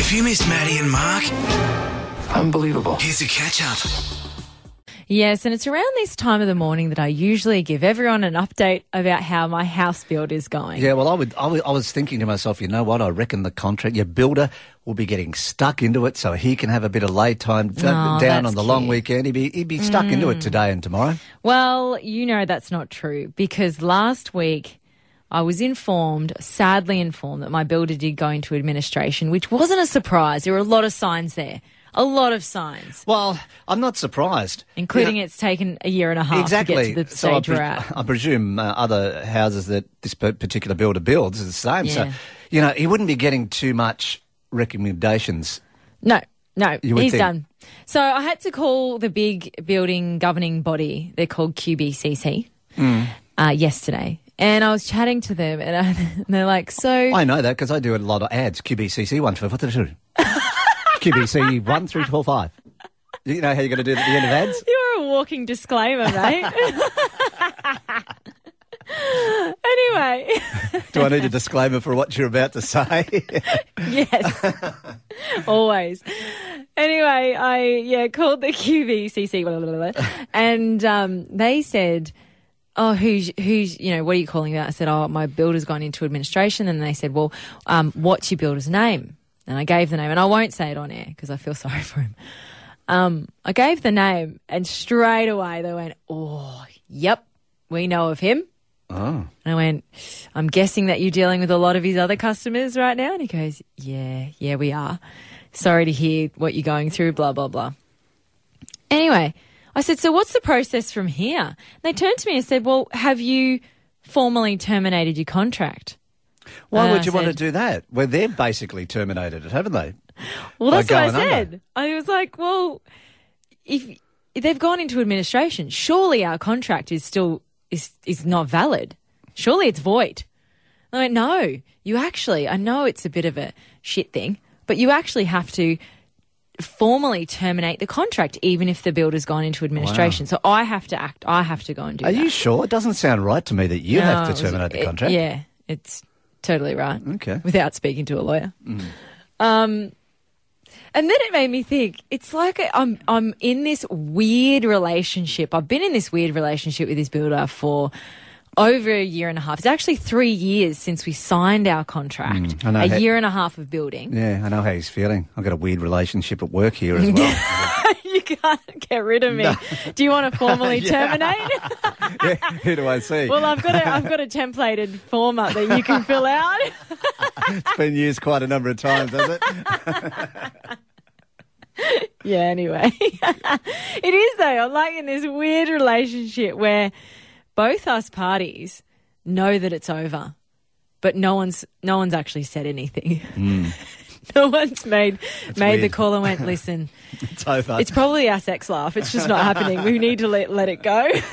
If you missed Maddie and Mark, Unbelievable. here's a catch up. Yes, and it's around this time of the morning that I usually give everyone an update about how my house build is going. Yeah, well, I would. I, would, I was thinking to myself, you know what? I reckon the contract, your builder will be getting stuck into it, so he can have a bit of lay time d- Oh, down on the long cute. Mm. weekend. He'd be he'd be stuck into it today and tomorrow. Well, you know that's not true because last week I was informed, sadly informed, that my builder did go into administration, which wasn't a surprise. There were a lot of signs there. A lot of signs, Well, I'm not surprised, including it's taken a year and a half exactly. to get to the so I, stage we're at. I presume uh, other houses that this particular builder builds is the same. So, you know, he wouldn't be getting too much recommendations. No, no, he's think. done. So I had to call the big building governing body. They're called QBCC. Hmm. Uh, yesterday, and I was chatting to them, and, I, and they're like, "So I know that because I do a lot of ads. QBCC one for. QBC one through twelve five. You know how you're going to do it at the end of ads? You're a walking disclaimer, mate. anyway, Do I need a disclaimer for what you're about to say? yes, always. Anyway, I yeah called the blah, blah, blah, blah, and um, they said, "Oh, who's who's you know what are you calling about?" I said, "Oh, my builder's gone into administration," and they said, "Well, um, what's your builder's name?" And I gave the name, and I won't say it on air because I feel sorry for him. Um, I gave the name, and straight away they went, "Oh, yep, we know of him." oh. And I went, I'm guessing that you're dealing with a lot of his other customers right now. And he goes, Yeah, yeah, we are. Sorry to hear what you're going through, blah, blah, blah. Anyway, I said, So what's the process from here? And they turned to me and said, Well, have you formally terminated your contract? Why And would I you want to do that? Well, they've basically terminated it, haven't they? Well, that's what I going under. said. I was like, Well, if, if they've gone into administration, surely our contract is still is is not valid. Surely it's void. I went, no, you actually, I know it's a bit of a shit thing, but you actually have to formally terminate the contract, even if the builder's gone into administration. So I have to act, I have to go and do Are that. you sure? It doesn't sound right to me that you No, have it to was- terminate the it- contract. yeah, it's totally right. Okay. Without speaking to a lawyer. Mm. Um, and then it made me think. It's like I'm I'm in this weird relationship. I've been in this weird relationship with this builder for over a year and a half. It's actually three years since we signed our contract. Mm, I know. a Hey- year and a half of building. Yeah, I know how he's feeling. I've got a weird relationship at work here as well. you can't get rid of me. Do you want to formally Yeah. terminate? yeah, who do I see? well, I've got a I've got a templated form up that you can fill out. it's been used quite a number of times, has it? Yeah, anyway. it is though. I'm like in this weird relationship where both us parties know that it's over. But no one's no one's actually said anything. no one's made made the weird. call and went, listen, It's over. it's probably our sex laugh. It's just not happening. We need to let let it go.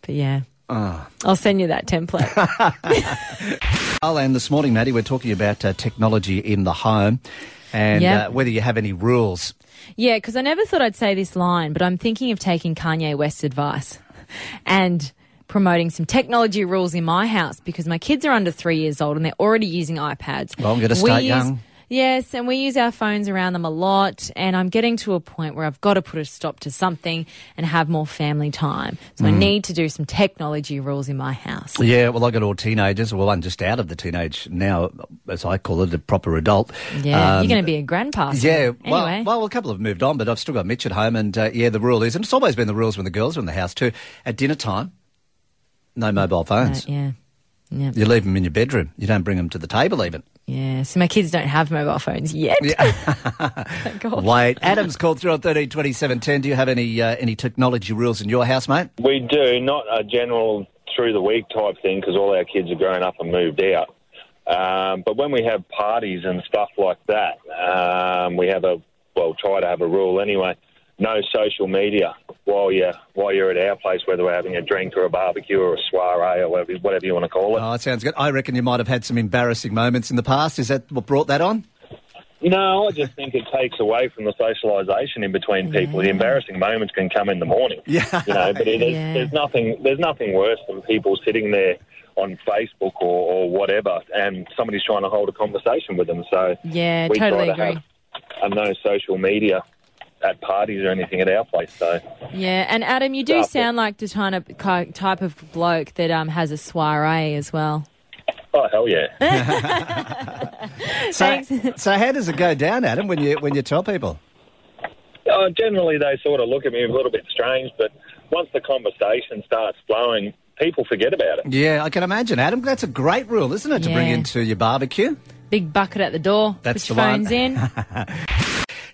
but yeah. I'll send you that template. Oh, and this morning, Maddie, we're talking about uh, technology in the home and Yep. uh, whether you have any rules. Yeah, because I never thought I'd say this line, but I'm thinking of taking Kanye West's advice and promoting some technology rules in my house because my kids are under three years old and they're already using iPads. Well, I'm gonna We start use- young. Yes, and we use our phones around them a lot, and I'm getting to a point where I've got to put a stop to something and have more family time. So I Mm. need to do some technology rules in my house. Yeah, well, I got all teenagers. Well, I'm just out of the teenage now, as I call it, a proper adult. Yeah, Um, you're going to be a grandpa. Yeah, well, Anyway. well, a couple have moved on, but I've still got Mitch at home, and uh, yeah, the rule is, and it's always been the rules when the girls are in the house too. At dinner time, no mobile Uh, phones. yeah. Yeah. You leave them in your bedroom. You don't bring them to the table even. Yeah. So my kids don't have mobile phones yet. Thank God. Wait, Adam's called through on thirteen twenty seven ten. Do you have any uh, any technology rules in your house, mate? We do, not a general through the week type thing because all our kids are grown up and moved out. Um, but when we have parties and stuff like that, um, we have a, well, try to have a rule anyway, no social media while you're, while you're at our place, whether we're having a drink or a barbecue or a soiree or whatever, whatever you want to call it. Oh, it sounds good. I reckon you might have had some embarrassing moments in the past. Is that what brought that on? No, I just think it takes away from the socialisation in between people. The embarrassing moments can come in the morning. Yeah. You know, but it is, Yeah. there's nothing there's nothing worse than people sitting there on Facebook or, or whatever, and somebody's trying to hold a conversation with them. So Yeah, we totally try to agree. have uh, no social media at parties or anything at our place. So Yeah, and Adam, you do Stuff it. sound like the kind of type of bloke that um has a soiree as well. oh hell yeah. So, Thanks. so how does it go down, Adam, when you when you tell people? Uh, generally, they sort of look at me a little bit strange, but once the conversation starts flowing, people forget about it. Yeah, I can imagine, Adam. That's a great rule, isn't it, to bring into your barbecue? Big bucket at the door. That's Put the your one. phones in.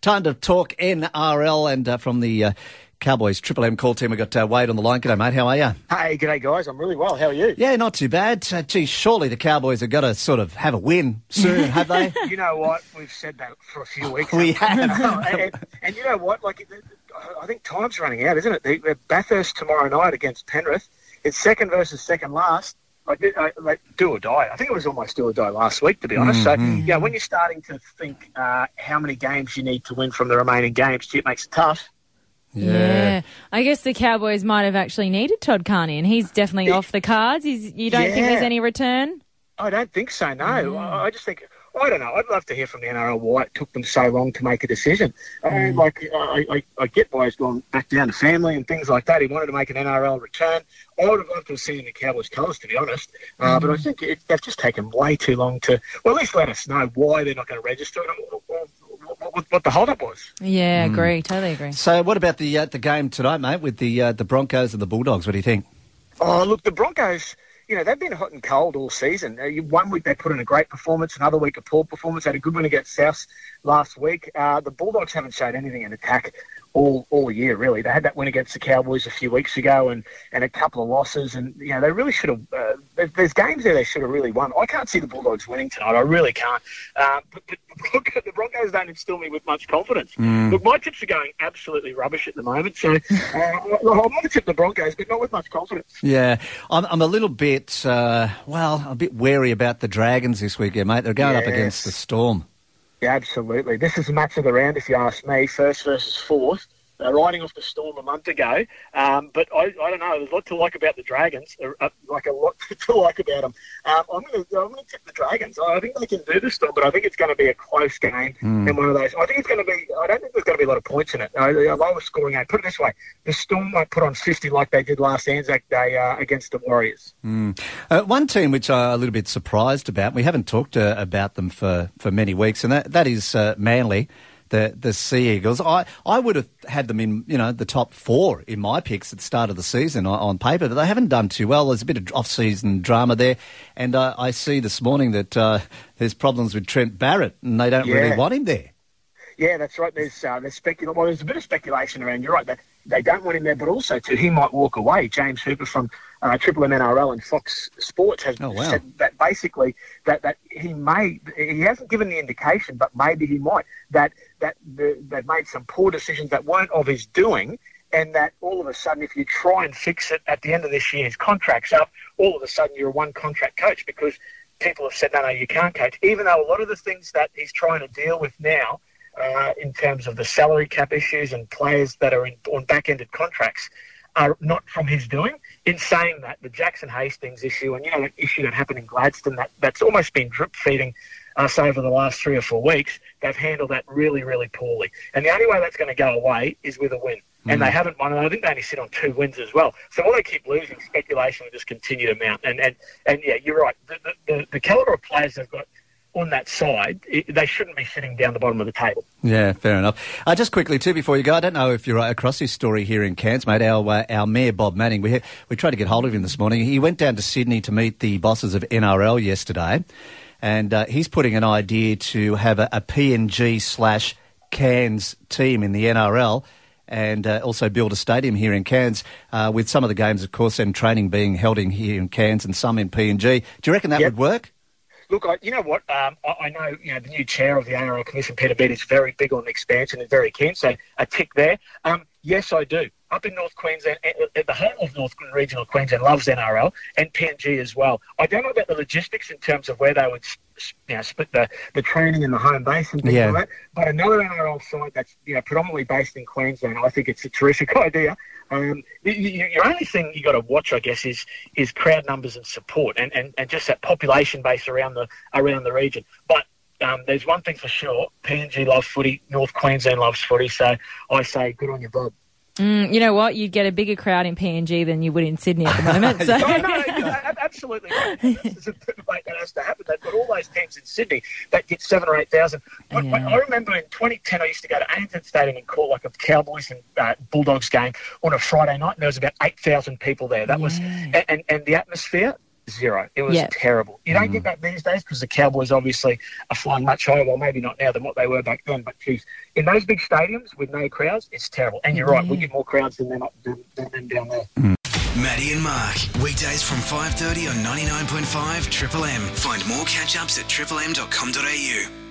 Time to talk NRL and uh, from the uh, Cowboys Triple M call team, we've got uh, Wade on the line. G'day, mate. How are you? Hey, g'day guys. I'm really well. How are you? Yeah, not too bad. Uh, gee, surely the Cowboys have got to sort of have a win soon, have they? You know what? We've said that for a few weeks. we have. and, and you know what? Like, I think time's running out, isn't it? They're Bathurst tomorrow night against Penrith. It's second versus second last. Like, I, like do or die. I think it was almost do or die last week, to be honest. So, yeah, when you're starting to think uh, how many games you need to win from the remaining games, it makes it tough. Yeah. I guess the Cowboys might have actually needed Todd Carney, and he's definitely off the cards. He's, you don't think there's any return? I don't think so. No, I, I just think I don't know. I'd love to hear from the NRL why it took them so long to make a decision. I mean, like I, I, I get why he's gone back down to family and things like that. He wanted to make an NRL return. I would have loved to have seen the Cowboys colours, to be honest. Uh, but I think it, they've just taken way too long to. Well, at least let us know why they're not going to register it. and What, the hold-up was. Yeah, agree. Totally agree. So, what about the uh, the game tonight, mate, with the uh, the Broncos and the Bulldogs? What do you think? Oh, look, the Broncos, you know, they've been hot and cold all season. Uh, one week they put in a great performance, another week a poor performance. Had a good win against South last week. Uh, the Bulldogs haven't showed anything in attack all all year, really. They had that win against the Cowboys a few weeks ago and, and a couple of losses. And, you know, they really should have, uh, there- there's games there they should have really won. I can't see the Bulldogs winning tonight. I really can't. Uh, but, but the Broncos- the Broncos don't instill me with much confidence. Look, my tips are going absolutely rubbish at the moment. So uh, I want to tip the Broncos, but not with much confidence. Yeah, I'm, I'm a little bit, uh, well, a bit wary about the Dragons this weekend, mate. They're going up against the Storm. Yeah, absolutely. This is match of the round, if you ask me. First versus fourth. Uh, riding off the storm a month ago, um, but I, I don't know. There's a lot to like about the Dragons. Uh, uh, like a lot to like about them. Um, I'm going to I'm going to tip the Dragons. I think they can do the storm, but I think it's going to be a close game and one of those. I think it's going to be. I don't think there's going to be a lot of points in it. Uh, a lower scoring game. Put it this way: the Storm won't put on 50 like they did last Anzac Day uh, against the Warriors. Uh, one team which I'm a little bit surprised about, we haven't talked uh, about them for, for many weeks, and that, that is uh, Manly, the the Sea Eagles. I, I would have had them in you know the top four in my picks at the start of the season on, on paper, but they haven't done too well. There's a bit of off-season drama there, and uh, I see this morning that uh, there's problems with Trent Barrett, and they don't really want him there. Yeah, that's right. There's uh, there's specula- Well, there's a bit of speculation around. You're right. That they don't want him there, but also too he might walk away. James Hooper from uh, Triple M NRL and Fox Sports has Oh, wow. said that basically that, that he may he hasn't given the indication, but maybe he might that that the, they've made some poor decisions that weren't of his doing. And that all of a sudden, if you try and fix it at the end of this year, his contract's up. All of a sudden, you're a one contract coach because people have said, no, no, you can't coach. Even though a lot of the things that he's trying to deal with now uh, in terms of the salary cap issues and players that are in, on back-ended contracts are not from his doing. In saying that, the Jackson Hastings issue and you know that issue that happened in Gladstone that, that's almost been drip feeding us over the last three or four weeks, they've handled that really, really poorly. And the only way that's going to go away is with a win. And mm. they haven't won, and I think they only sit on two wins as well. So while they keep losing, speculation will just continue to mount. And and, and yeah, you're right. The, the, the, the caliber of players they've got on that side, it, they shouldn't be sitting down the bottom of the table. Yeah, fair enough. Uh, just quickly too, before you go, I don't know if you're uh, across this story here in Cairns, mate. Our uh, our mayor Bob Manning, we we tried to get hold of him this morning. He went down to Sydney to meet the bosses of NRL yesterday, and uh, he's putting an idea to have a, a PNG slash Cairns team in the NRL. And uh, also build a stadium here in Cairns, uh, with some of the games, of course, and training being held in here in Cairns and some in PNG. Do you reckon that Yep. would work? Look, I, you know what? Um, I, I know you know the new chair of the NRL Commission, Peter Beattie, is very big on expansion and very keen. So a tick there. Um, yes, I do. Up in North Queensland, eh, the whole of North Regional Queensland loves NRL and PNG as well. I don't know about the logistics in terms of where they would you know, split the, the training and the home base and things Yeah. like that. But another NRL site that's you know predominantly based in Queensland, I think it's a terrific idea. Um, y- y- your only thing you got to watch, I guess, is is crowd numbers and support, and, and, and just that population base around the around the region. But um, there's one thing for sure: PNG loves footy, North Queensland loves footy. So I say, good on you, Bob. Mm, you know what? You'd get a bigger crowd in PNG than you would in Sydney at the moment. So. No, no, no, you're a- absolutely right. There's a debate that has to happen. They've got all those teams in Sydney that get seven or eight thousand. But Yeah. but I remember in 2010, I used to go to ANZ Stadium and call like a Cowboys and uh, Bulldogs game on a Friday night, and there was about eight thousand people there. That was and, and and the atmosphere. Zero. It was Yeah. terrible. You don't get that these days because the Cowboys obviously are flying much higher. Well, maybe not now than what they were back then. But geez, in those big stadiums with no crowds, it's terrible. And you're right, we get more crowds than them up than, than them down there. Maddie and Mark. Weekdays from 5.30 on 99.5 Triple M. Find more catch-ups at triplem.com.au.